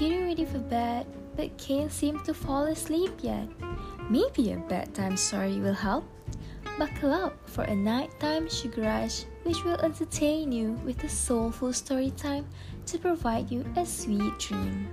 Getting ready for bed but can't seem to fall asleep yet? Maybe a bedtime story will help. Buckle up for a nighttime sugar rush which will entertain you with a soulful story time to provide you a sweet dream.